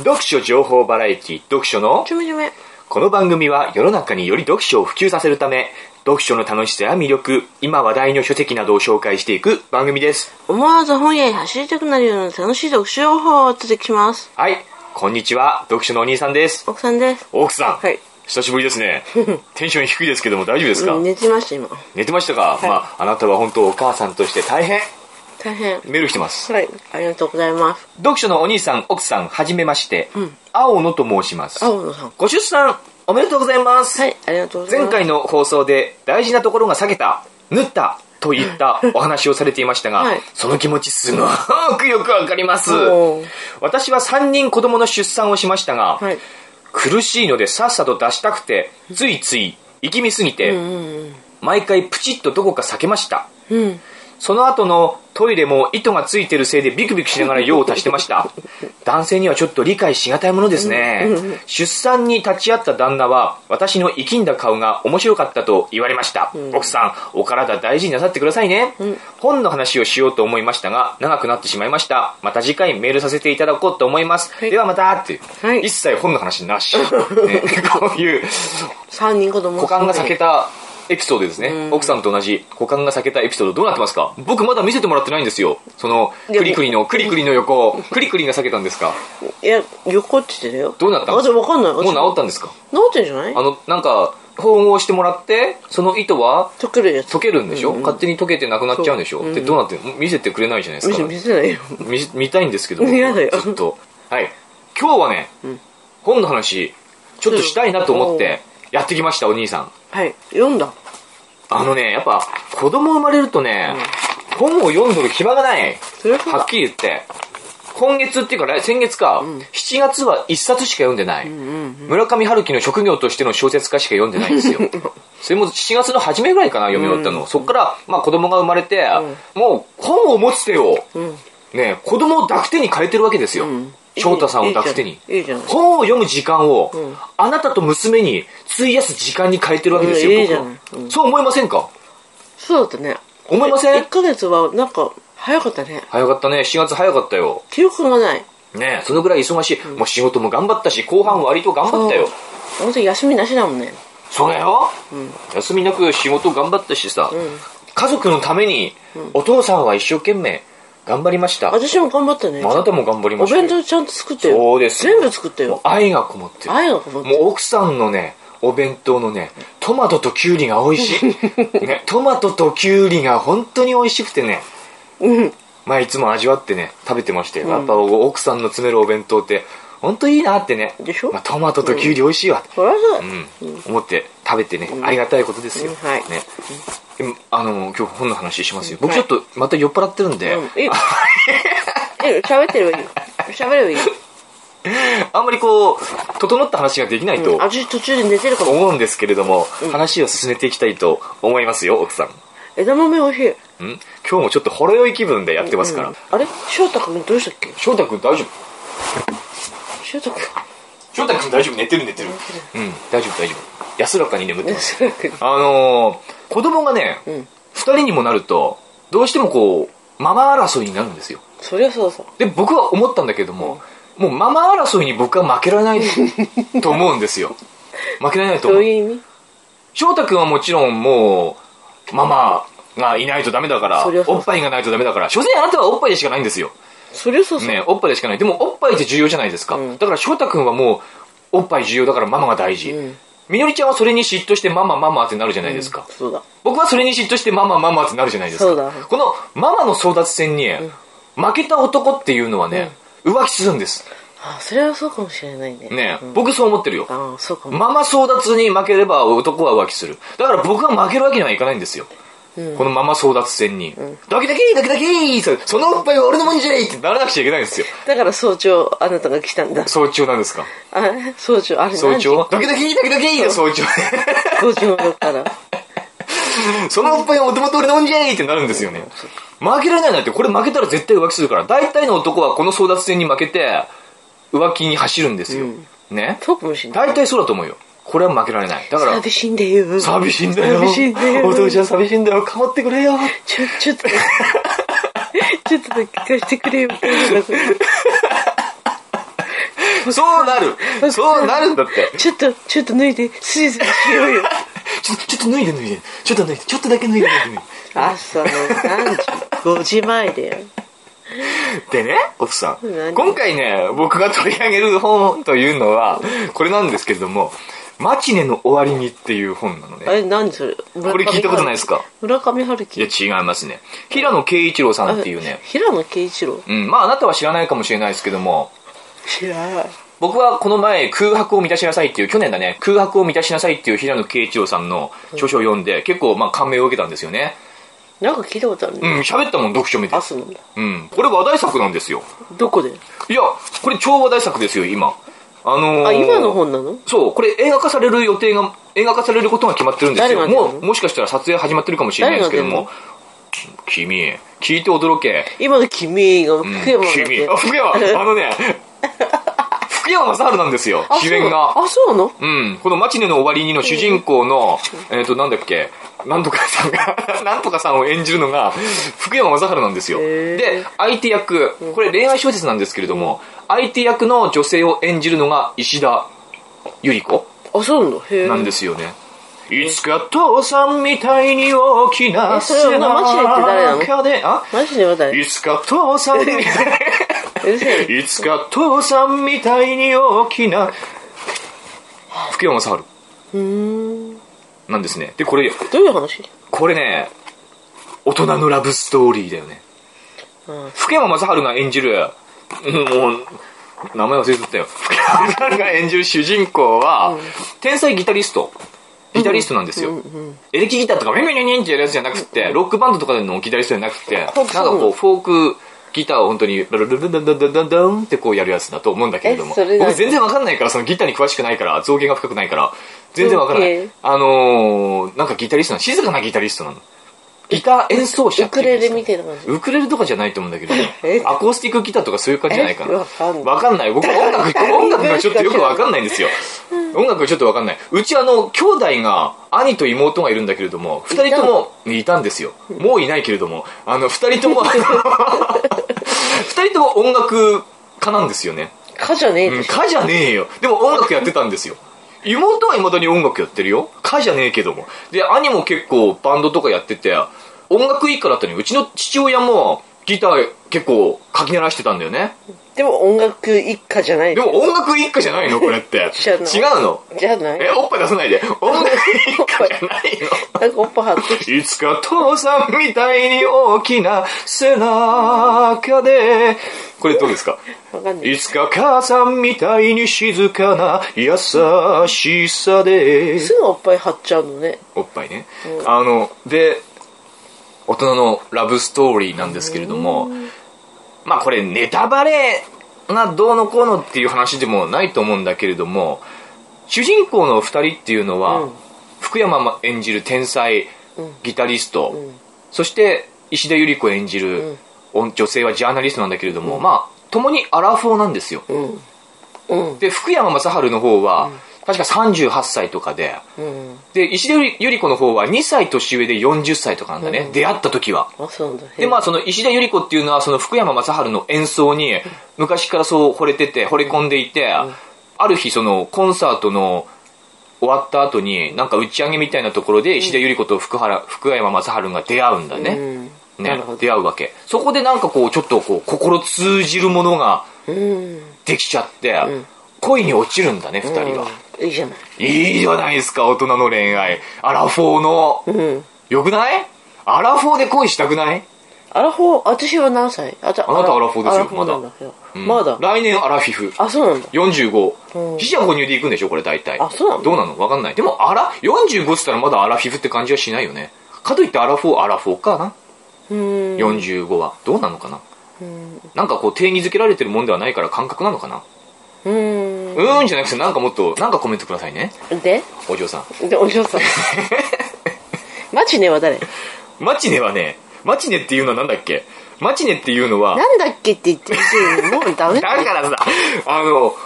読書情報バラエティ読書の。この番組は世の中により読書を普及させるため読書の楽しさや魅力今話題の書籍などを紹介していく番組です思わず本屋へ走りたくなるような楽しい読書情報をお届けします。はいこんにちは読書のお兄さんです奥さんです。奥さん、はい。久しぶりですね テンション低いですけども大丈夫ですか、うん寝てました、今。寝てましたか、いまああなたは本当お母さんとして大変大変。メール来てますはい。ありがとうございます。読書のお兄さん奥さんはじめまして、青野と申します青野さん。ご出産おめでとうございます、はい。ありがとうございます。前回の放送で大事なところが避けた縫ったといったお話をされていましたが、はいその気持ちすごくよくわかります私は3人子供の出産をしましたが、はい。苦しいのでさっさと出したくてついつい力みすぎて、毎回プチッとどこか避けましたうん。その後のトイレも糸がついてるせいでビクビクしながら用を足してました。男性にはちょっと理解しがたいものですね。出産に立ち会った旦那は私の生きんだ顔が面白かったと言われました。奥さん、お体大事になさってくださいね。本の話をしようと思いましたが、長くなってしまいました。また次回メールさせていただこうと思います。いではまたって、はい一切本の話なし。ねこういう三人子供股間が裂けたエピソードですね。奥さんと同じ股間が裂けたエピソードどうなってますか？僕まだ見せてもらってないんですよ。その、クリクリの、クリクリの横、クリクリが裂けたんですか？いや、横って言ってたよ。どうなったんですか？かんない。もう治っったんですか？治ってんじゃない？あの、なんか、縫合してもらって、その糸は溶けるやつ。溶けるんでしょ、勝手に溶けてなくなっちゃうんでしょ、で、どうなって見せてくれないじゃないですか。見せないよ。見見たいんですけど、嫌だよずっと。はい。今日はね、本の話、ちょっとしたいなと思って、やってきました、お兄さん。はい。読んだ。あのね、やっぱ、子供生まれるとね、本を読んどる暇がない。はっきり言って。今月っていうか来、先月か、7月は1冊しか読んでない。村上春樹の職業としての小説家しか読んでないんですよ。それも7月の初めぐらいかな、読み終わったの。そっから、まあ子供が生まれて、もう本を持つ手を、ね、子供を抱く手に変えてるわけですよ。翔太さんを抱く手に。本を読む時間を、あなたと娘に費やす時間に変えてるわけですよ、僕はそう思いませんか？そうだったね。思いません？1ヶ月はなんか早かったね。早かったね。7月早かったよ。記憶がない。ねそのぐらい忙しい。もう仕事も頑張ったし、後半割と頑張ったよ。本当に休みなしだもんね。そうだよ、休みなく仕事頑張ったしさ、家族のために、お父さんは一生懸命頑張りました。私も頑張ったね。あなたも頑張りまおしたよ。弁当ちゃんと作ったよ。そうです全部作ったよ。愛がこもってる。愛がこもってもう奥さんのね、お弁当のね、トマトとキュウリが美味しい。ね、トマトとキュウリが本当に美味しくてね、うん。まあいつも味わってね、食べてましたよ。やっぱ奥さんの詰めるお弁当って、本当いいなってね。でしょ？まあ、トマトとキュウリ美味しいわ。そりゃそうだ。うん、思って食べてね、ありがたいことですよ。うんはいね。あの、今日本の話しますよ。僕はいちょっとまた酔っ払ってるんで、うん。いい喋ってればいいよ。喋ればいいよ。あんまりこう、整った話ができないと私途中で寝てるかも。思うんですけれども、話を進めていきたいと思いますよ、奥さん。枝豆美味しい。ん？今日もちょっとほろ酔い気分でやってますから。あれ？翔太君どうしたっけ？翔太くん大丈夫翔太君。翔太くん大丈夫？寝てる寝てる。うん、大丈夫大丈夫。安らかに眠ってます。あのー、子供がね、二、人にもなると、どうしてもこう、ママ争いになるんですよ。そりゃそうさ。で、僕は思ったんだけども、もうママ争いに僕は負けられない と思うんですよ。負けられないと思う。どういう意味？翔太くんはもちろんもう、ママがいないとダメだから、おっぱいがないとダメだから、所詮あなたはおっぱいでしかないんですよ。そりゃそうさ。ね、おっぱいでしかない。でもおっぱいって重要じゃないですか。うんだから翔太くんはもう、おっぱい重要だからママが大事。うんみのりちゃんはそれに嫉妬してママママってなるじゃないですか。そうだ。僕はそれに嫉妬してママママってなるじゃないですか。そうだこのママの争奪戦に、負けた男っていうのはね、浮気するんです。あ、それはそうかもしれないね。ね、うん僕そう思ってるよ。あそうかも。ママ争奪に負ければ男は浮気する。だから僕は負けるわけにはいかないんですよ。このママ争奪戦に。ドキドキドキドキそそのおっぱいは俺のもんじゃいってならなくちゃいけないんですよ。だから早朝あなたが来たんだ。早朝なんですか？あ、早朝、あれ早朝？何ドキドキドキドキが早朝。時早朝だから。そのおっぱいはもともと俺のもんじゃいってなるんですよね。負けられないなって、これ負けたら絶対浮気するから。大体の男はこの争奪戦に負けて、浮気に走るんですよ。ね？そうかもしれない。大体そうだと思うよ。これは負けられない。だから、寂しいんだよ。寂しいんだよ。寂しいんだよ。お父ちゃん寂しいんだよ。かまってくれよ。ちょ、ちょっと、ちょっとだけ聞かせてくれよ。そうなる。そうなるんだって。ちょっと、ちょっと脱いで、スリスリしようよ。ちょっと、ちょっと脱いで脱いで。ちょっと脱いで。ちょっとだけ脱いで脱いで。朝の3時、5時前だよ。でね、奥さん。何？今回ね、僕が取り上げる本というのは、これなんですけれども、マチネの終わりにっていう本なのね。あれ、何それ？ここれ聞いたことないですか？村上春樹。いや、違いますね。平野啓一郎さんっていうね。平野啓一郎。うん、まああなたは知らないかもしれないですけども、知らない。僕はこの前、空白を満たしなさいっていう、去年だね、空白を満たしなさいっていう平野啓一郎さんの著書を読んで、結構まあ感銘を受けたんですよね。なんか聞いたことあるね。うん、喋ったもん、読書見てあ、。そうなんだ。うん。これ話題作なんですよ。どこで？いや、これ超話題作ですよ、今。あのー、あ、今の本なの？そう、これ映画化される予定が、映画化されることが決まってるんですよ。もう、もしかしたら撮影始まってるかもしれないですけども。君、聞いて驚け。今の君がうん福山だって。君、あ、福山、あのね、福山雅治なんですよ、あ主演が。あ、そうなの？うん。このマチネの終わりにの主人公の、えっ、と、なんだっけ、なんとかさんが、なんとかさんを演じるのが、福山雅治なんですよ。で、相手役、これ恋愛小説なんですけれども、相手役の女性を演じるのが石田ゆり子あ、そうなんだ。へえ。なんですよね。いつか父さんみたいに大きなえそれはマチネって誰なの？中で、あ？マジで話題。いつか父さんみたい。いつか父さんみたいに大きな福山雅治。なんですね。でこれどういう話？これね大人のラブストーリーだよね。うん。福山雅治が演じるうんもう名前忘れちゃったよ。福山雅治が演じる主人公は、天才ギタリスト。ギタリストなんですよ、エレキギターとかメンメンメンってやるやつじゃなくて、ロックバンドとかでのギタリストじゃなくて、なんかこう、フォークギターを本当に、ルルルルルルルルンってこうやるやつだと思うんだけれども僕全然わかんないから、そのギターに詳しくないから、造形が深くないから、全然わからない。あのー、なんかギタリストなの、静かなギタリストなの。ギター演奏者ウクレレみたいな感じ。ウクレレとかじゃないと思うんだけどえ、アコースティックギターとかそういう感じじゃないかな。え？わかんないわかんない。僕音楽、音楽がちょっとよくわかんないんですよ。音楽がちょっとわかんない。うちあの、兄弟が、兄と妹がいるんだけれども、二人とも、いたんですよ。もういないけれども、あの、二人とも、二人とも音楽家なんですよね。かじゃねえうん。家じゃねえよ。でも音楽やってたんですよ。妹は未だに音楽やってるよ。家じゃねえけども。で、兄も結構バンドとかやってて、音楽一家だったのに、うちの父親もギター結構書き鳴らしてたんだよね。でも音楽一家じゃないでも音楽一家じゃないのこれって。違うの？じゃないえ、おっぱい出さないで。音楽一家じゃないの？なんかおっぱ張ってきて。いつか父さんみたいに大きな背中で。これどうですか？わかんない。いつか母さんみたいに静かな優しさで。すぐおっぱい張っちゃうのね。おっぱいね。あの、で、大人のラブストーリーなんですけれども、まあこれネタバレがどうのこうのっていう話でもないと思うんだけれども、主人公の二人っていうのは、うん。福山演じる天才ギタリスト、そして石田ゆり子演じる女性はジャーナリストなんだけれども、まあ、共にアラフォーなんですよ。うん。うん。で、福山雅治の方は、確か38歳とかで、うん。で、石田ゆり子の方は2歳年上で40歳とかなんだね、出会った時は。で、まあ、その石田ゆり子っていうのは、その福山雅治の演奏に、昔からそう惚れてて、惚れ込んでいて、ある日、その、コンサートの終わった後に、なんか打ち上げみたいなところで、石田ゆり子と福原、福山雅治が出会うんだね。ね。出会うわけ。そこでなんかこう、ちょっとこう、心通じるものがうん。できちゃって、恋に落ちるんだね、二人が。いいじゃない。いいじゃないですか、大人の恋愛。アラフォーの。うん。よくない？アラフォーで恋したくない？アラフォー、私は何歳？あなたアラフォーですよアラフォーなんだうんまだ。来年アラフィフ。あ、そうなんだ。45。うん死者購入で行くんでしょこれ大体。あそうなのどうなの？わかんない。でも、アラ、45っつったらまだアラフィフって感じはしないよね。かといってアラフォー、アラフォーかな、うん。?45 は。どうなのかな？うん。なんかこう定義づけられてるもんではないから感覚なのかな？うん。うーんじゃなくてなんかもっと、なんかコメントくださいね。で？お嬢さん。で、お嬢さん。マチネは誰？マチネはね、マチネっていうのはなんだっけ？マチネっていうのは、なんだっけって言ってるもうダメだからさ、あの、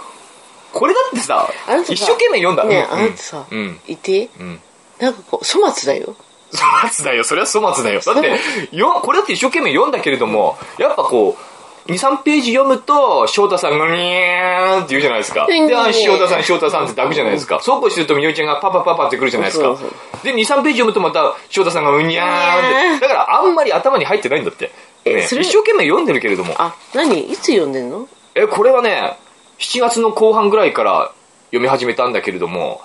これだってさ一生懸命読んだ。ねうんあなたさ、うん。いてうん。なんかこう、粗末だよ。粗末だよ、それは粗末だよ。だって、よ、これだって一生懸命読んだけれども、やっぱこう、23ページ読むと翔太さんが「にーん」って言うじゃないですか。うんであ翔太さん翔太さんって抱くじゃないですか。そうこうしてるとみのりちゃんがパパパパってくるじゃないですか。で23ページ読むとまた翔太さんが「うにゃーん」ってだからあんまり頭に入ってないんだって、ね、えそれ一生懸命読んでるけれども。あ、何？いつ読んでんの？えこれはね7月の後半ぐらいから読み始めたんだけれども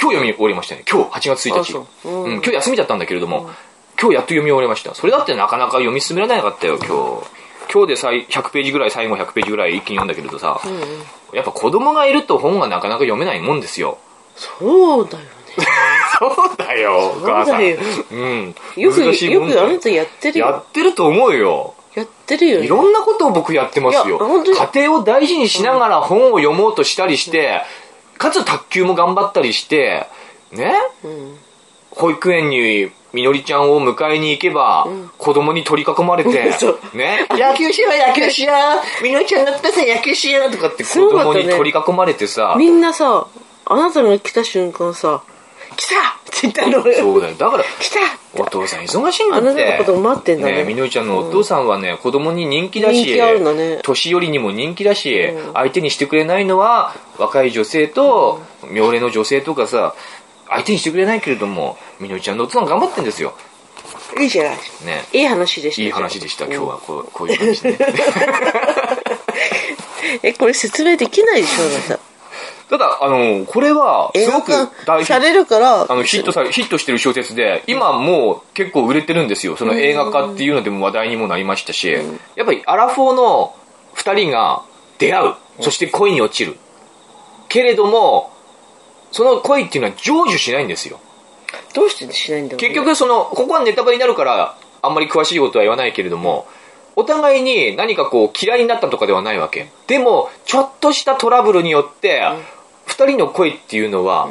今日読み終わりましたね。今日8月1日。う。うん。うん今日休みだったんだけれども、今日やっと読み終わりました。それだってなかなか読み進められなかったよ今日。今日で最100ページぐらい最後100ページぐらい一気に読んだけれどさ、やっぱ子供がいると本がなかなか読めないもんですよ。そうだよね。そうだよお母さん。そうだよ。うん。よく、よ。よくあなたやってるやよ。ってると思うよ。やってるよね。いろんなことを僕やってますよ。家庭を大事にしながら本を読もうとしたりして、かつ卓球も頑張ったりしてね、保育園にみのりちゃんを迎えに行けば、子供に取り囲まれて ね、野球しよう野球しよう。みのりちゃん乗ってさ野球しようとかって子供に取り囲まれてさ、みんなさ、あなたが来た瞬間さ、来た!って言ったの。よ。そうだよ。だから来たお父さん忙しいんだって。あなたのことを待ってんだね。みのりちゃんのお父さんはね、子供に人気だし人気あるんだね。年寄りにも人気だし、相手にしてくれないのは若い女性と、妙齢の女性とかさ相手にしてくれないけれどもみのりちゃんのお父さん頑張ってんですよ。いいじゃない。ね。いい話でした。いい話でした今日は。こうこういう感じでね。え、これ説明できないでしょ、あなた。ただあのこれは映すごく画大化されるから、あのヒットさヒットしてる小説で今もう結構売れてるんですよ。その映画化っていうのでも話題にもなりましたし、やっぱりアラフォーの2人が出会う。そして恋に落ちる。けれどもその恋っていうのは成就しないんですよ。どうしてしないんだろうね。結局そのここはネタバレになるからあんまり詳しいことは言わないけれどもお互いに何かこう嫌いになったとかではないわけ。でもちょっとしたトラブルによって2人の恋っていうのは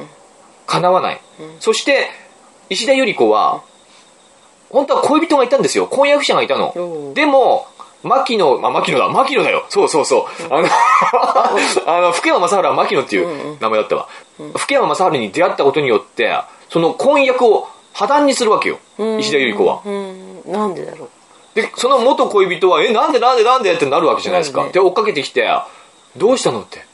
叶わない、そして石田ゆり子は本当は恋人がいたんですよ婚約者がいたのうんでも牧野、あ、牧野だ、牧野だよ。そうそうそう。あの、あの、福山雅治は牧野っていう名前だったわ。福山雅治に出会ったことによって、その婚約を破談にするわけよ。石田ゆり子は。うん、なんでだろう。で、その元恋人は、え、なんでなんでなんでってなるわけじゃないですか。で、追っかけてきて、どうしたのって。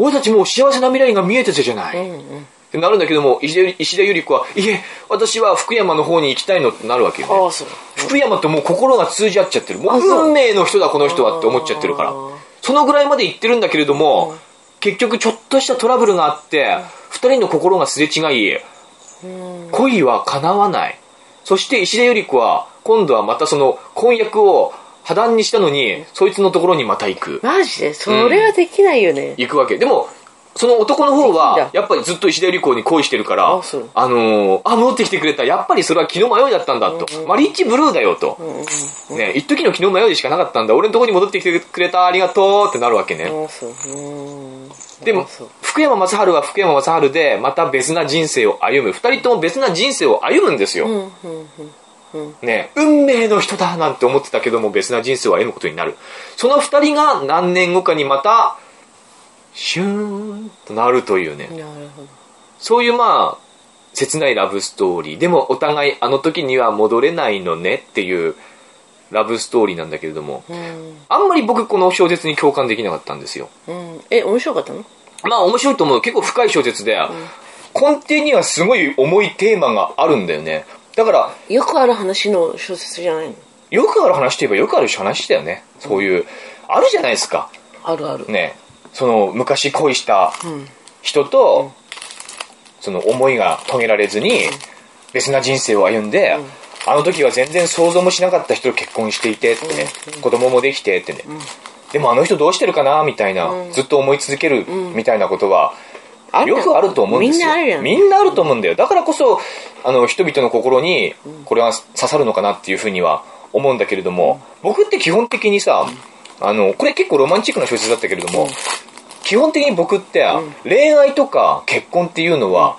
俺たちもう幸せな未来が見えてたじゃない。うんうん。ってなるんだけども、石田ゆり石田ゆり子は、いえ、私は福山の方に行きたいのってなるわけよね。ああ、そう。福山ともう心が通じ合っちゃってる。もう運命の人だ、この人はって思っちゃってるから。そのぐらいまで行ってるんだけれども、結局ちょっとしたトラブルがあって、二人の心がすれ違い、恋は叶わない。そして石田ゆり子は、今度はまたその婚約を破談にしたのに、そいつのところにまた行く。マジで？それはできないよね。行くわけ。でも、その男の方はだ、やっぱりずっと石田ゆり子に恋してるから、ああのーあ、戻ってきてくれた。やっぱりそれは気の迷いだったんだと。マリッジブルーだよと。ね、一時の気の迷いでしかなかったんだ。俺のところに戻ってきてくれた。ありがとうってなるわけね。でも福山雅治は福山雅治で、また別な人生を歩む。二人とも別な人生を歩むんですよ。うん、うん、うん。ね、運命の人だなんて思ってたけども別な人生を歩むことになる。その二人が何年後かにまた、シューンとなるというね。そういうまあ、切ないラブストーリー。でもお互いあの時には戻れないのねっていうラブストーリーなんだけれども、うん。あんまり僕この小説に共感できなかったんですよ。うん。え、面白かったの？まあ面白いと思う。結構深い小説で、根底にはすごい重いテーマがあるんだよね。だから、よくある話の小説じゃないの？よくある話といえばよくある話だよね。そういう、あるじゃないですか。あるある。ね。その昔恋したうん。人と、その思いが遂げられずに、別な人生を歩んで、あの時は全然想像もしなかった人と結婚していてってね、子供もできてってね、でもあの人どうしてるかなみたいな、ずっと思い続けるみたいなことは、あるよくあると思うんですよ。みんなあるやん。みんなあると思うんだよ。だからこそ、あの、人々の心に、これは刺さるのかなっていうふうには思うんだけれども、僕って基本的にさ、あの、これ結構ロマンチックな小説だったけれども、基本的に僕って、恋愛とか結婚っていうのは、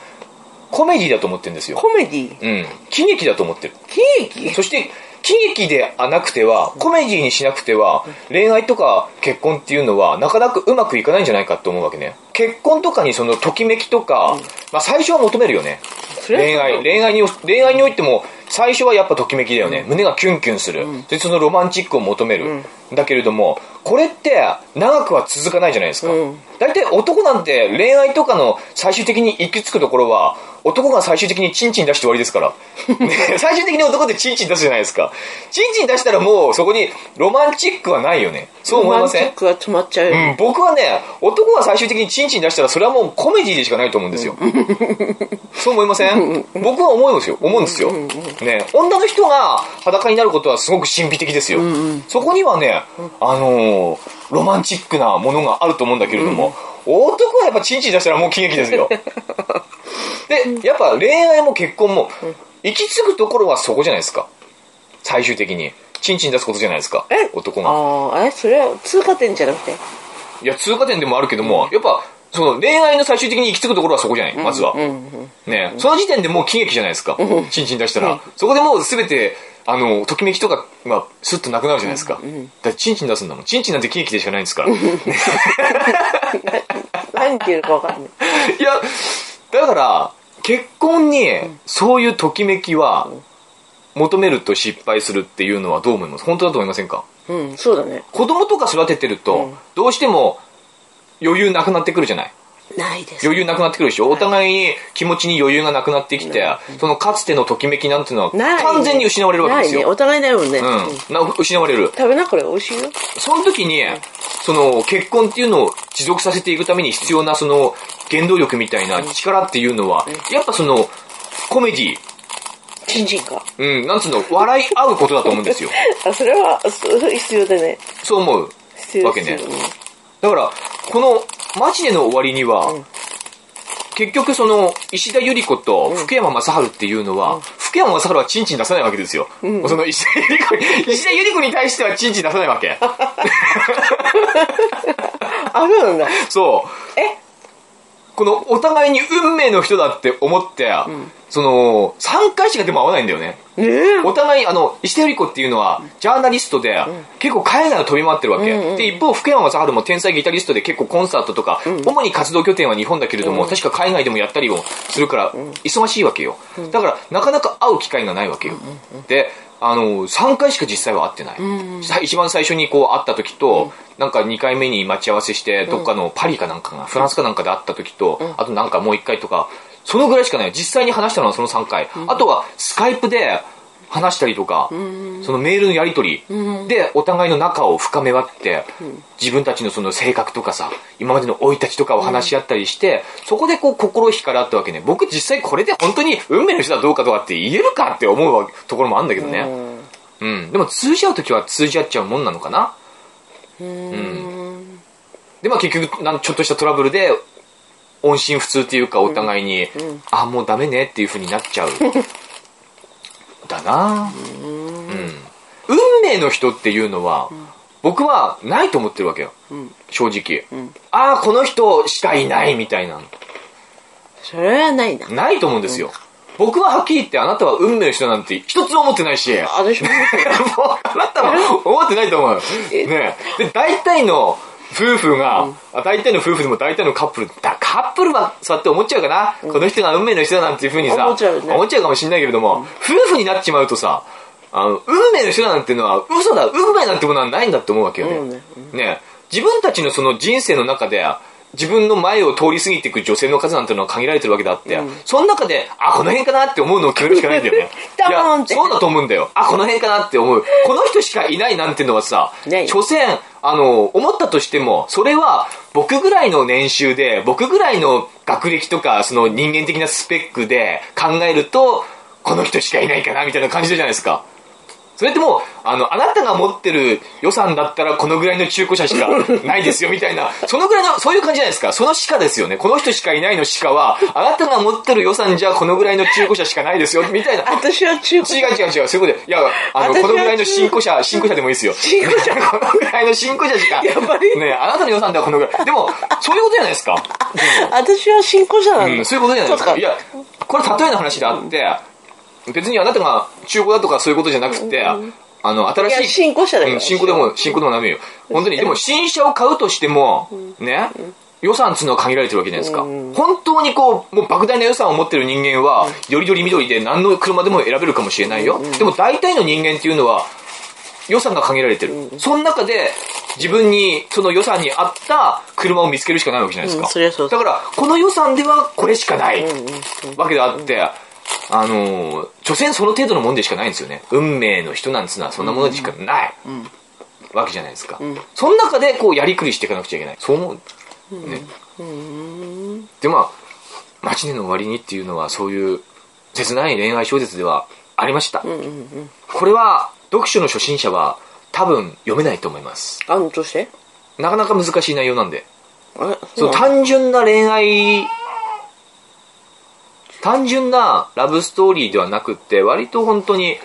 コメディだと思ってるんですよ。コメディ？うん。喜劇だと思ってる。喜劇？そして、喜劇でなくては、コメディにしなくては、恋愛とか結婚っていうのは、なかなかうまくいかないんじゃないかと思うわけね。結婚とかにそのときめきとか、まあ最初は求めるよね。恋愛、恋愛に、恋愛においても、最初はやっぱときめきだよね。胸がキュンキュンする。で、そのロマンチックを求める。だけれども、これって長くは続かないじゃないですか。大体男なんて恋愛とかの最終的に行き着くところは、男が最終的にチンチン出して終わりですから。ね、最終的に男ってチンチン出すじゃないですか。チンチン出したらもうそこにロマンチックはないよね。そう思いません？ロマンチックは止まっちゃうよ。うん、僕はね、男が最終的にチンチン出したらそれはもうコメディでしかないと思うんですよ。そう思いません？僕は思うんですよ。思うんですよ。ね、女の人が裸になることはすごく神秘的ですよ。そこにはね、あのーロマンチックなものがあると思うんだけれども、男はやっぱチンチン出したらもう喜劇ですよ。で、やっぱ恋愛も結婚も、行き着くところはそこじゃないですか。最終的に。チンチン出すことじゃないですか。え？男が。ああ、え、それは通過点じゃなくて？いや、通過点でもあるけども、やっぱ、その恋愛の最終的に行き着くところはそこじゃない、まずは。ねその時点でもう喜劇じゃないですか。チンチン出したら。そこでもうすべて、あの、ときめきとか、まあ、スッとなくなるじゃないですか。だってチンチン出すんだもん。チンチンなんて喜劇でしかないんですから。何言ってるか分かんない。いや、だから、結婚に、そういうときめきは、求めると失敗するっていうのはどう思います？本当だと思いませんか？うん、そうだね。子供とか育ててると、どうしても余裕なくなってくるじゃない？ないです。余裕なくなってくるでしょ？お互いに気持ちに余裕がなくなってきて、そのかつてのときめきなんていうのは完全に失われるわけですないね。よ。お互いだよね。ううんん。な失われる。食べな、これ美味しいよ。その時に、その結婚っていうのを持続させていくために必要なその原動力みたいな力っていうのは、やっぱそのコメディ、チンチンか。うん、なんつうの、笑い合うことだと思うんですよ。あ、それは、そう必要だね。そう思う必要わけね。だから、このマジネの終わりには、結局その石田ゆり子と福山雅治っていうのは、福山雅治はチンチン出さないわけですよ。その石田ゆり子に、石田ゆり子に対してはチンチン出さないわけ。あ、そうなんだ。そう。え？このお互いに運命の人だって思って、その、3回しかでも会わないんだよね。ねえ。お互い、あの、石田ゆり子っていうのは、ジャーナリストで、結構海外を飛び回ってるわけ。で、一方、福山雅治も天才ギタリストで結構コンサートとか、主に活動拠点は日本だけれども、確か海外でもやったりをするから、忙しいわけよ。だから、なかなか会う機会がないわけよ。で、あの、3回しか実際は会ってない。さ一番最初にこう会った時と、なんか2回目に待ち合わせして、どっかのパリかなんかが、フランスかなんかで会った時と、あとなんかもう1回とか、そのぐらいしかない。実際に話したのはその3回。あとは、スカイプで話したりとか、そのメールのやり取りで、お互いの仲を深め合って、自分たちのその性格とかさ、今までの生い立ちとかを話し合ったりして、そこでこう心惹かれ合ったわけね。僕実際これで本当に運命の人だどうかとかって言えるかって思うところもあるんだけどね。うん。でも通じ合う時は通じ合っちゃうもんなのかな。うん。で、まあ結局、なんちょっとしたトラブルで、音信不通っていうかお互いに、あ、もうダメねっていう風になっちゃう。だなうん。運命の人っていうのは、僕はないと思ってるわけよ。正直。ああ、この人しかいないみたいな。それはないな。ないと思うんですよ。僕ははっきり言ってあなたは運命の人なんて一つも思ってないし、私も思ってる。もうあなたも思ってないと思う。ねで、大体の夫婦が、あ大体の夫婦でも大体のカップル、だカップルはそうやって思っちゃうかな、この人が運命の人だなんていうふうにさ、思っちゃうね。かもしれないけれども、夫婦になっちまうとさ、あの、運命の人だなんていうのは嘘だ、運命なんてものはないんだって思うわけよね。ね。自分たちのその人生の中で、自分の前を通り過ぎていく女性の数なんていうのは限られてるわけだって、その中で、あ、この辺かなって思うのを決めるしかないんだよね。ドいやそうだと思うんだよ。あ、この辺かなって思う。この人しかいないなんてのはさ、所詮、あの、思ったとしても、それは僕ぐらいの年収で、僕ぐらいの学歴とか、その人間的なスペックで考えると、この人しかいないかなみたいな感じじゃないですか。それってもう、あの、あなたが持ってる予算だったらこのぐらいの中古車しか ないですよみたいな、そのぐらいの、そういう感じじゃないですか。その鹿ですよね。この人しかいないの鹿は、あなたが持ってる予算じゃこのぐらいの中古車しかないですよみたいな。私は中古違う違う違う、そういうことで。いや、あの、このぐらいの新古車、新古車でもいいですよ。新古車 このぐらいの新古車しか。やっぱりねあなたの予算ではこのぐらい。でも、そういうことじゃないですか。私は新婚者なんだ。うん、そういうことじゃないですか。いや、これ例えの話であって、別にあなたが中古だとかそういうことじゃなくて、あの、新しい。いや新古車だようん新古でも、新古でもダメよ。本当に、でも新車を買うとしても、ね、予算っつうのは限られてるわけじゃないですか。うん本当にこう、もう莫大な予算を持ってる人間は、よりどりみどりで何の車でも選べるかもしれないよ。でも大体の人間っていうのは、予算が限られてる。その中で、自分に、その予算に合った車を見つけるしかないわけじゃないですか。だから、この予算ではこれしかない。わけであって、あのー、所詮その程度のもんでしかないんですよね。運命の人なんつうのはそんなものでしかない。わけじゃないですか。その中でこうやりくりしていかなくちゃいけない。そう思う。ね。で、まあ、マチネの終わりにっていうのはそういう切ない恋愛小説ではありました。これは読書の初心者は多分読めないと思います。あの、どうして？なかなか難しい内容なんで。そう単純な恋愛単純なラブストーリーではなくって割と本当に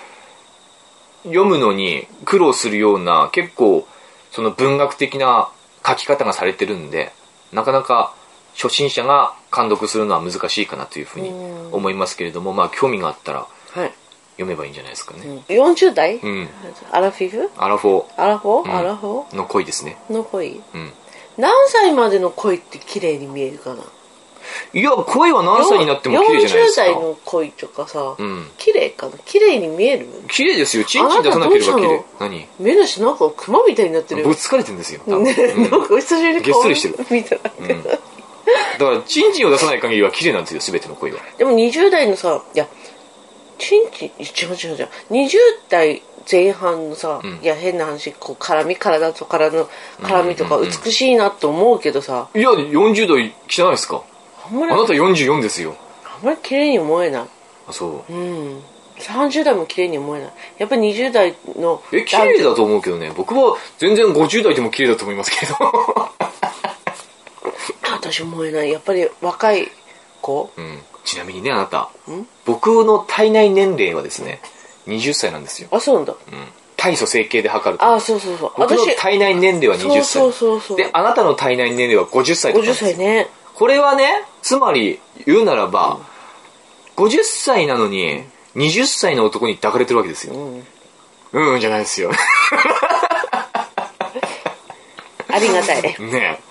読むのに苦労するような結構その文学的な書き方がされてるんでなかなか初心者が監読するのは難しいかなというふうに思いますけれどもまあ興味があったらはい。読めばいいんじゃないですかね。40代？うん。アラフィフ？アラフォアラフォん。ーアラフォー？の恋ですね。ーの恋。うん。何歳までの恋って綺麗に見えるかな？いや恋は何歳になっても綺麗じゃないですか。40代の恋とかさ、うん綺麗かな綺麗に見える綺麗ですよチンチン出さなければ綺麗な何目の下なんかクマみたいになってるぶつかれてるんですよ多分ね、うんなんかお久しぶりにげっそりしてる見たら、だからチンチンを出さない限りは綺麗なんですよ全ての恋はでも20代のさいやチンチン違う違う違う20代前半のさ、んいや変な話こう絡み体と体の絡みとか美しいなと思うけどさ、いや40代汚いですかあんまりあなた44ですよ。あんまり綺麗に思えない。あそう。うん。30代も綺麗に思えない。やっぱり20代のえ綺麗だと思うけどね。僕は全然50代でも綺麗だと思いますけど。私思えない。やっぱり若い子。うん。ちなみにねあなた。僕の体内年齢はですね20歳なんですよ、あそうなんだ。うん、体組成計で測ると。あそうそうそう。僕の私体内年齢は20歳。そうそうそうそう。であなたの体内年齢は50歳とかなん50ですよ。歳ねこれはね、つまり言うならば、50歳なのに、20歳の男に抱かれてるわけですよ。うん、うん、じゃないですよ。ありがたいねえ。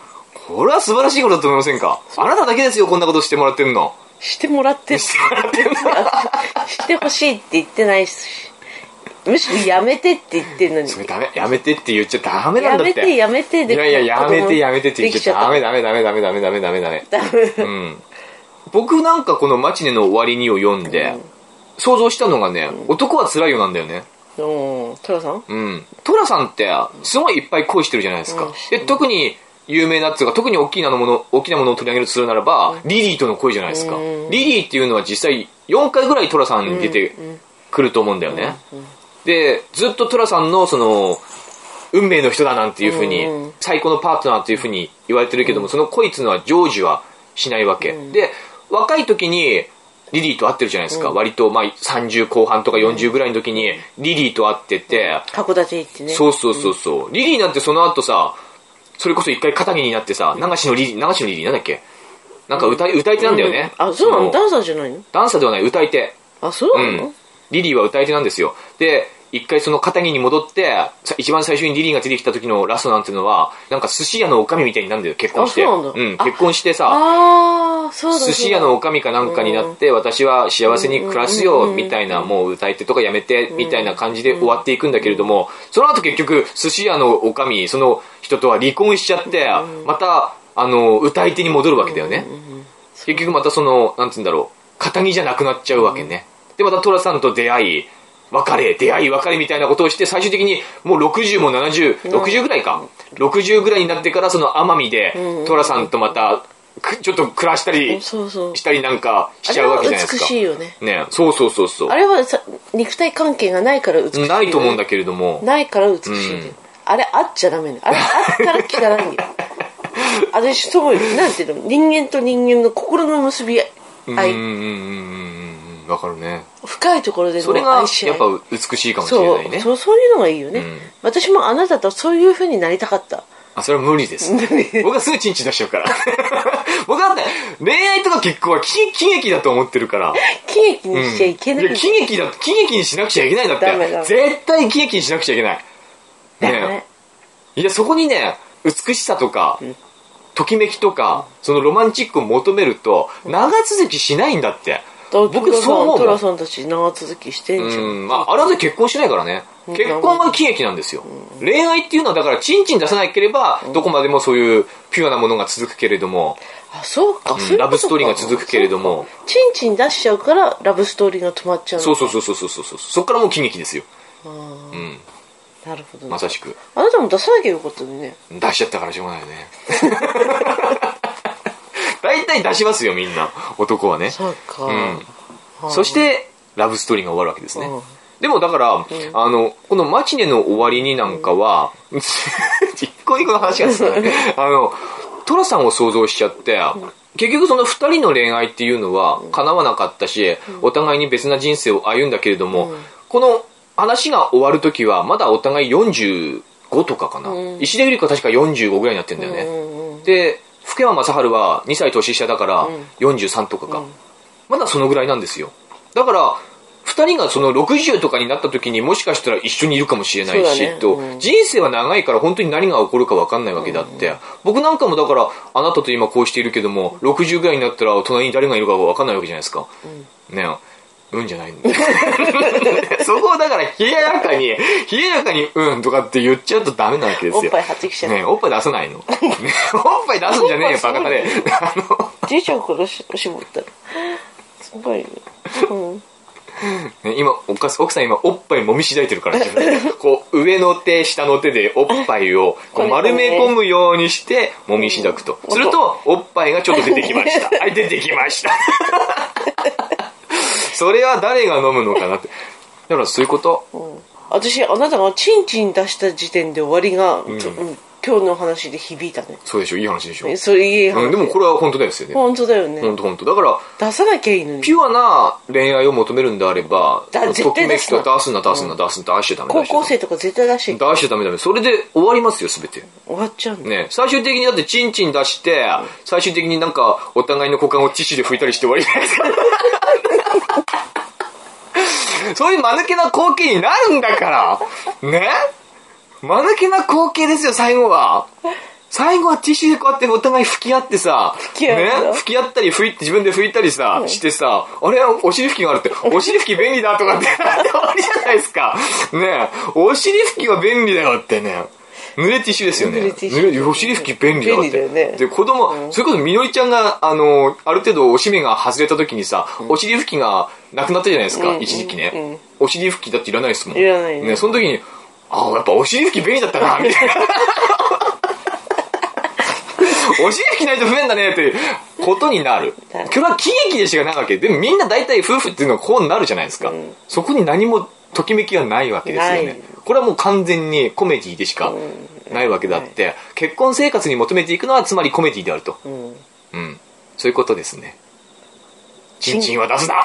これは素晴らしいことだと思いませんか？あなただけですよ、こんなことしてもらってんの。してもらってしてもらってんの。してほしいって言ってないしむしろやめてって言ってるのにそれダメ、やめてって言っちゃダメなんだって。やめてやめてでいやいや、やめてやめてって言っちゃダメだダメダメダメダメダメダメダメ。ダメうん。僕なんかこのマチネの終わりにを読んで、想像したのがね、男は辛いよなんだよね。うんトラさん？うん。トラさんって、すごいいっぱい恋してるじゃないですか。うんで、特に有名なっていうか、特に大きなもの、大きなものを取り上げるとするならば、リリーとの恋じゃないですか。うんリリーっていうのは実際4回ぐらいトラさんに出てくると思うんだよね。で、ずっとトラさんのその、運命の人だなんていうふうに、うん最高のパートナーっていうふうに言われてるけども、その恋っていうのは成就はしないわけ。で、若い時に、リリーと会ってるじゃないですか。割と、まあ、30後半とか40ぐらいの時に、リリーと会ってて、函館行ってね。そうそうそうそう。リリーなんてその後さ、それこそ一回肩着になってさ、流しのリリー、流しのリリーなんだっけ？なんか歌い、歌い手なんだよね。あそうなの？のダンサーじゃないの？ダンサーではない、歌い手。あそううなの、ん。リリーは歌い手なんですよ。で、一回その肩着に戻って、さ一番最初にリリーが出てきた時のラストなんていうのは、なんか寿司屋のおかみみたいになるんだよ、結婚して。うなん結婚してさ、寿司屋のおかみかなんかになって、私は幸せに暮らすよ、みたいな、もう歌い手とかやめて、みたいな感じで終わっていくんだけれども、その後結局、寿司屋のおかみ、その人とは離婚しちゃって、また、あの、歌い手に戻るわけだよね。結局またその、なんつうんだろう、肩着じゃなくなっちゃうわけね。で、またトラさんと出会い、別れ、出会い、別れみたいなことをして、最終的にもう60も70、60ぐらいか。60ぐらいになってから、その奄美で、トラさんとまた、くちょっと暮らしたり、したりなんかしちゃうわけじゃないですか。美しいよね。ね。そうそうそうそう。あ。れはさ肉体関係がないから美しいよね、ないと思うんだけれども、ないから美しいんだよ、うん。あれあっちゃダメね。あれあったら汚 いんだよ私そういうなんていうの？人間と人間の心の結び合い、うんうんうんうんうん、わかるね。深いところでそれがの愛し合いやっぱ美しいかもしれそないね。うそうそういうのがいいよね、うん私もあなたとそういう風になりたかったあ、それは無理です。僕はすぐチンチン出しちゃうから。僕だって、恋愛とか結婚は喜喜劇だと思ってるから。喜劇にしちゃいけない、や喜劇だ、喜劇にしなくちゃいけないんだって。絶対喜劇にしなくちゃいけない。ねねいや、そこにね、美しさとか、ときめきとか、そのロマンチックを求めると、長続きしないんだって。僕そう思う。トラさんたち長続きしてんじゃん。うん、まあ、あらで結婚しないからね。結婚が喜劇なんですよ。恋愛っていうのは、だから、チンチン出さなければ、どこまでもそういうピュアなものが続くけれども、あ、そうか、そういうことかラブストーリーが続くけれども、チンチン出しちゃうから、ラブストーリーが止まっちゃうのそうそうそうそうそうそう。そっからもう喜劇ですよ。うん。なるほどねまさしく。あなたも出さなきゃよかったのにね。出しちゃったからしょうがないよね。大体出しますよ、みんな。男はね。そうか。うん。はいそして、ラブストーリーが終わるわけですね。うんでもだから、あの、このマチネの終わりになんかは、一個一個の話がですね、あの、トラさんを想像しちゃって、結局その二人の恋愛っていうのは叶わなかったし、お互いに別な人生を歩んだけれども、この話が終わるときは、まだお互い45とかかな。石田ゆり子は確か45ぐらいになってんだよね。うんうん。で、福山雅治は2歳年下だから43とかか。まだそのぐらいなんですよ。だから、二人がその60とかになった時にもしかしたら一緒にいるかもしれないし、ね。と。うん。人生は長いから本当に何が起こるか分かんないわけだって、僕なんかもだからあなたと今こうしているけども60ぐらいになったら隣に誰がいるか分かんないわけじゃないですか、ね。えうんじゃない そこをだから冷ややかに冷ややかにうんとかって言っちゃうとダメなわけですよ。おっぱい張ってきちゃうねえおっぱい出さないの、おっぱい出すんじゃねえよバカだねあの。じいちゃんからし絞ったら。すごいね。うん。ね、今おか奥さん今おっぱい揉みしだいてるから自分で。こう上の手下の手でおっぱいをこう丸め込むようにして揉みしだくと。するとおっぱいがちょっと出てきました。はい出てきました それは誰が飲むのかなって。だからそういうこと？私、あなたがチンチン出した時点で終わりが、うん。今日の話で響いたね。そうでしょ？いい話でしょ、えそれいい話。うん、でもこれは本当ですよね本当だよね。本当本当。だから出さなきゃいいのに。ピュアな恋愛を求めるんであればだ絶対出すな。出すな出すな出すな出しちゃダメ高校生とか絶対出しちゃい出しちゃダメダメそれで終わりますよ全て。終わっちゃう。ね、最終的にだってチンチン出して、最終的になんかお互いの股間をティッシュで拭いたりして終わりじゃないですか。そういう間抜けな光景になるんだから。ね？間抜けな光景ですよ、最後は。最後はティッシュでこうやってお互い拭き合ってさ、ね、拭き合ったり拭いて自分で拭いたりさ、してさ、あれお尻拭きがあるって、お尻拭き便利だとかってなって終わりじゃないですか。ね？お尻拭きは便利だよってね。濡れティッシュですよね。濡れティッシュ濡れお尻拭き便利だよって。便利だよねで、子供、それこそみのりちゃんが、あの、ある程度おしめが外れた時にさ、お尻拭きがなくなったじゃないですか、うん一時期ね、うんうんお尻拭きだっていらないですもん。いらないねね。その時に、ああ、やっぱお尻拭き便利だったな、みたいな。お尻拭きないと不便だねっていうことになる。これは喜劇でしかないわけでもみんな大体夫婦っていうのはこうなるじゃないですか。そこに何もときめきはないわけですよね。これはもう完全にコメディでしかないわけだって、結婚生活に求めていくのはつまりコメディであると。うん。うん。そういうことですね。チンチンは出すな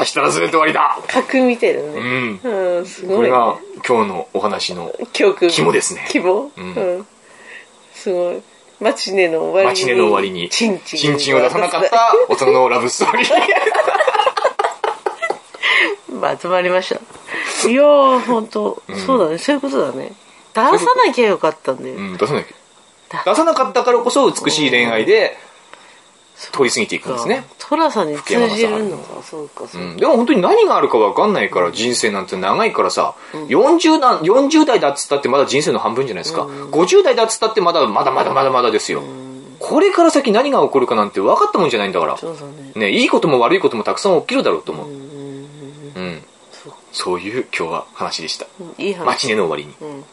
出したら全て終わりだ架空みたいだね。うん。うん、すごい、ね。これが今日のお話の。肝ですね肝うんうん。すごい。マチネの終わりに。マチネの終わりに、チンチン。チンチンを出さなかった大人のラブストーリー。まとまりました。いやー、ほん。と、そうだね、そういうことだね。出さなきゃよかったんだよ。うん、出さなきゃ。出さなかったからこそ美しい恋愛で通り過ぎていくんですね。トラさんに通じるのか、そうか、そううか。ん、でも本当に何があるか分かんないから人生なんて長いからさ、40, 代40代だっつったってまだ人生の半分じゃないですか、50代だっつったってまだまだまだまだまだですよ、これから先何が起こるかなんて分かったもんじゃないんだから、ね。ね、いいことも悪いこともたくさん起きるだろうと思う、うんそうそういう今日は話でした。いい話。マチネの終わりに、ん。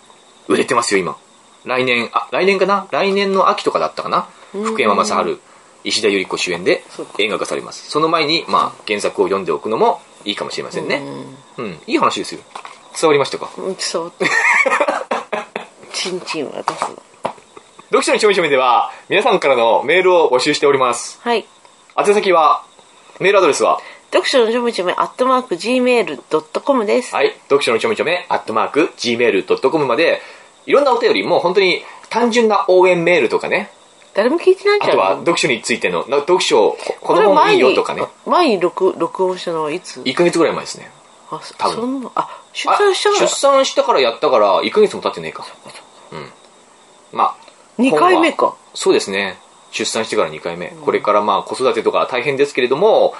売れてますよ今。来年あ来年かな？来年の秋とかだったかな、福山雅治石田ゆり子主演でそうか。映画化されます。その前に、まあ、原作を読んでおくのもいいかもしれませんね。うん、いい話ですよ。伝わりましたか？うん、伝わった。チンチンは出すの。読書のちょめちょめでは皆さんからのメールを募集しております。はい。宛先はメールアドレスは読書のちょめちょめ、アットマーク、gmail.com です。はい。読書のちょめちょめアットマーク gmail.com までいろんなお便りもう本当に単純な応援メールとかね。誰も聞いてないんじあとゃないは読書についてのな読書ここれの本いいよとかね、前に録録音したのはいつ？1ヶ月ぐらい前ですね。あ、そ多分。そんな、あ、出産したから？あ出。産したからやったから1ヶ月も経ってねえか。まあ2回目か。そうですね。出産してから2回目、これからまあ子育てとか大変ですけれども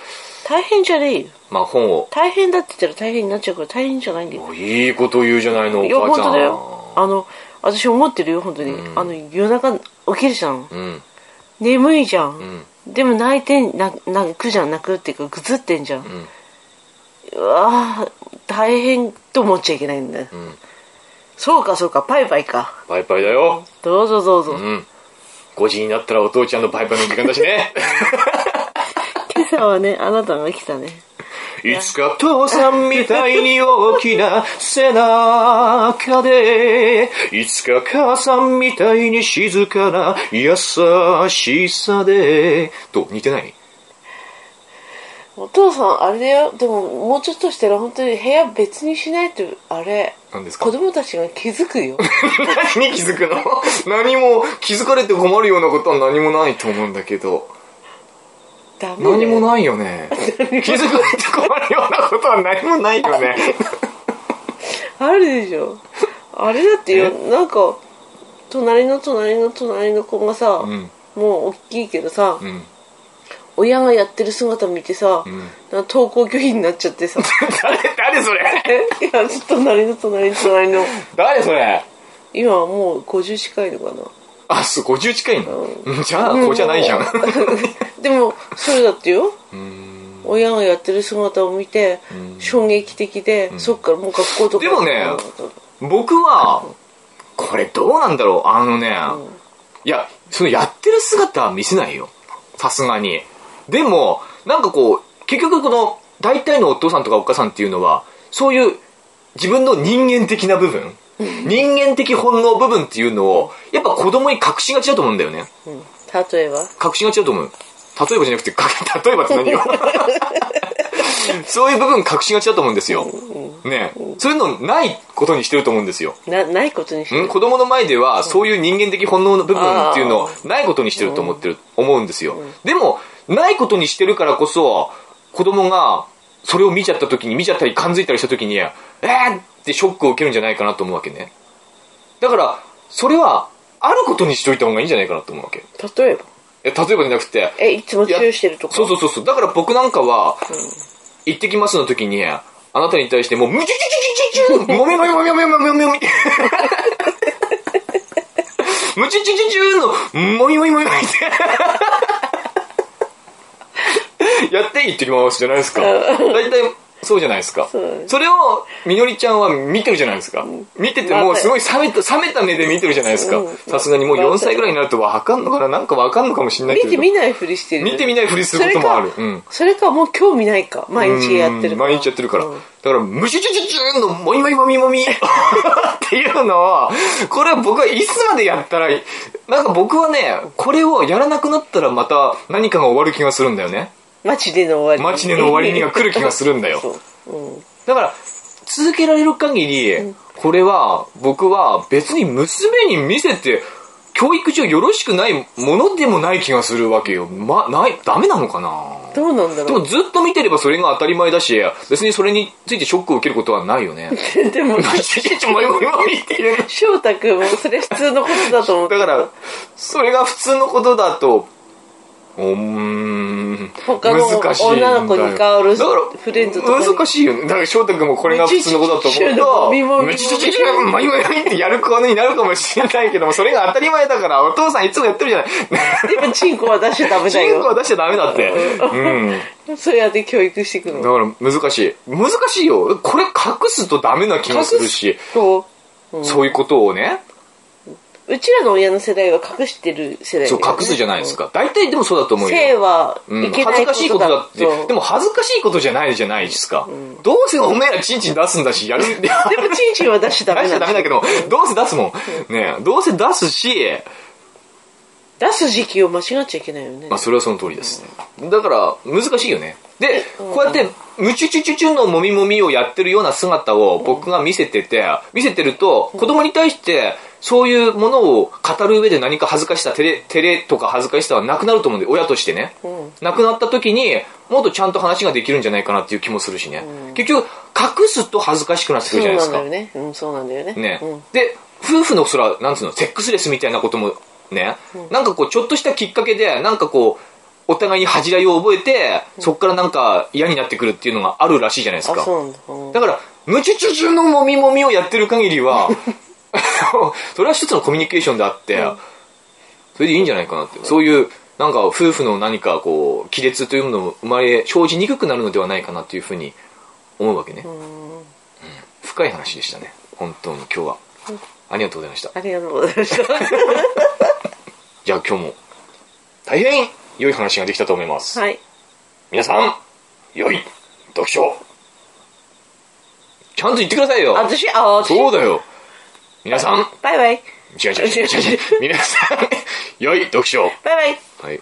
大変じゃねえよ。まあ本を。大変だって言ったら大変になっちゃうから大変じゃないんだよ。いいこと言うじゃないのおいや母ちゃん。本当だよ。あの私思ってるよ本当に、あの夜中起きるじゃん。うん。眠いじゃん、でも泣いてんな泣くじゃん泣くっていうかぐずってんじゃん、うわー大変と思っちゃいけないんだよ、そうかそうかパイパイか。バイバイだよ。どうぞどうぞ、うん。5時になったらお父ちゃんのバイバイの時間だしね 今朝はねあなたが来たね。いつか父さんみたいに大きな背中で、いつか母さんみたいに静かな優しさで、と似てない？お父さんあれだよ。でももうちょっとしたら本当に部屋別にしないとあれ。何ですか？子供たちが気づくよ。何に気づくの？何も気づかれて困るようなことは何もないと思うんだけど。ダメ。だよ何もないよね。気づかれて困るようなことは何もないよね。あるでしょ。あれだってよなんか隣の隣の隣の子がさ、ん。もう大きいけどさ、うん。親がやってる姿見てさ、なんか登校拒否になっちゃってさ。誰、誰それ？いや隣の隣の隣の。誰それ？今はもう50近いのかなあ、そう、50近いの、うん、じゃあ、子じゃないじゃん。でもそれだってよ。親がやってる姿を見て衝撃的で、そっからもう学校とか。でもね僕は、これどうなんだろう。あのね、いや、そのやってる姿は見せないよ。さすがに。でも、なんかこう、結局この、大体のお父さんとかお母さんっていうのは、そういう自分の人間的な部分、人間的本能部分っていうのを、やっぱ子供に隠しがちだと思うんだよね。うん例えば？隠しがちだと思う。例えばじゃなくて、か 例えばって何よ。そういう部分隠しがちだと思うんですよ。ねそういうのないことにしてると思うんですよ。なないことにしてうん？子供の前ではそういう人間的本能の部分っていうのをないことにしてると思ってる、思うんですよ。でも、ないことにしてるからこそ、子供がそれを見ちゃった時に、見ちゃったり感づいたりした時に、えーってショックを受けるんじゃないかなと思うわけね。だから、それは、あることにしといた方がいいんじゃないかなと思うわけ。例えば？え例えばじゃなくて、えいつもチューしてるとか？そうそうそうそう。だから僕なんかは、行ってきますの時に、あなたに対してもう、ムチュチュチュチュチュもみもみもみもみもみもみもみ。ムチュチュチュチュの、もみもみもみもみって。やって行ってきますじゃないですか。大体、そうじゃないですか。それを、みのりちゃんは見てるじゃないですか。見ててもうすごい冷めた、冷めた目で見てるじゃないですかうん。さすがにもう4歳ぐらいになるとわかんのかななんかわかんのかもしれないけど。見て見ないふりしてる見てみないふりすることもある。それか,、もう興味ないか毎日やってるから毎日やってるから。うんだから、ムシュチュチュチュのもみもみもみもみっていうのは、これは僕はいつまでやったらなんか僕はね、これをやらなくなったらまた何かが終わる気がするんだよね。マチでの終わりマチネの終わりにが来る気がするんだよ。そう、うん、だから、続けられる限り、これは、僕は別に娘に見せて、教育上よろしくないものでもない気がするわけよ。ま、ない、ダメなのかな？どうなんだろうでもずっと見てればそれが当たり前だし、別にそれについてショックを受けることはないよね。でもちちちもいもいもいっていう。翔太君もそれ普通のことだと思ってだから、それが普通のことだと、うーん、他の女の子に変わるフレンドとかに難しいよね。だから翔太君もこれが普通のことだと思うと、めちゃちゃちゃもみもみめちゃちゃちゃちゃもみもみってやる子になるかもしれないけども、それが当たり前だから、お父さんいつもやってるじゃない。でもチンコは出しちゃダメだチンコよは出しちゃダメだって。うん。そうやって教育していくだのから難しい。難しいよ。これ隠すとダメな気がするし、そうそういうことをね、うちらの親の世代は隠してる世代だそう隠すじゃないですか。大体でもそうだと思うよ。性はいけない恥ずかしいことだって。でも恥ずかしいことじゃないじゃないですか。どうせおめえらチンチン出すんだし、やる。でもチンチンは出しちゃダ出しちゃダメだけど、どうせ出すもん。ねどうせ出すし、出す時期を間違っちゃいけないよねまあそれはその通りです。だから、難しいよね。で、こうやって、ムチュチュチュチュのもみもみをやってるような姿を僕が見せてて、見せてると、子供に対して、そういうものを語る上で何か恥ずかしさ、照れ、照れとか恥ずかしさはなくなると思うんで、親としてね。なくなった時に、もっとちゃんと話ができるんじゃないかなっていう気もするしね。結局、隠すと恥ずかしくなってくそうるじゃないですか。なんだよね。うんそうなんだよね。ね、うん。で夫婦のそら、なんつうの、セックスレスみたいなこともね、なんかこう、ちょっとしたきっかけで、なんかこう、お互いに恥じらいを覚えて、そっからなんか嫌になってくるっていうのがあるらしいじゃないですあか。だから、ムチュチュチュのもみもみをやってる限りは、それは一つのコミュニケーションであって、それでいいんじゃないかなって。そういう、なんか夫婦の何かこう、亀裂というものも生まれ、生じにくくなるのではないかなというふうに思うわけね。うん深い話でしたね。本当に今日は。ありがとうございました。ありがとうございました じゃあ今日も、大変良い話ができたと思います。はい皆さん、良い読書ちゃんと言ってくださいよ。私？あ私？そうだよ。皆さん、バイバイ違う違う違う違う違う。皆さん、良い読書バイバイはい。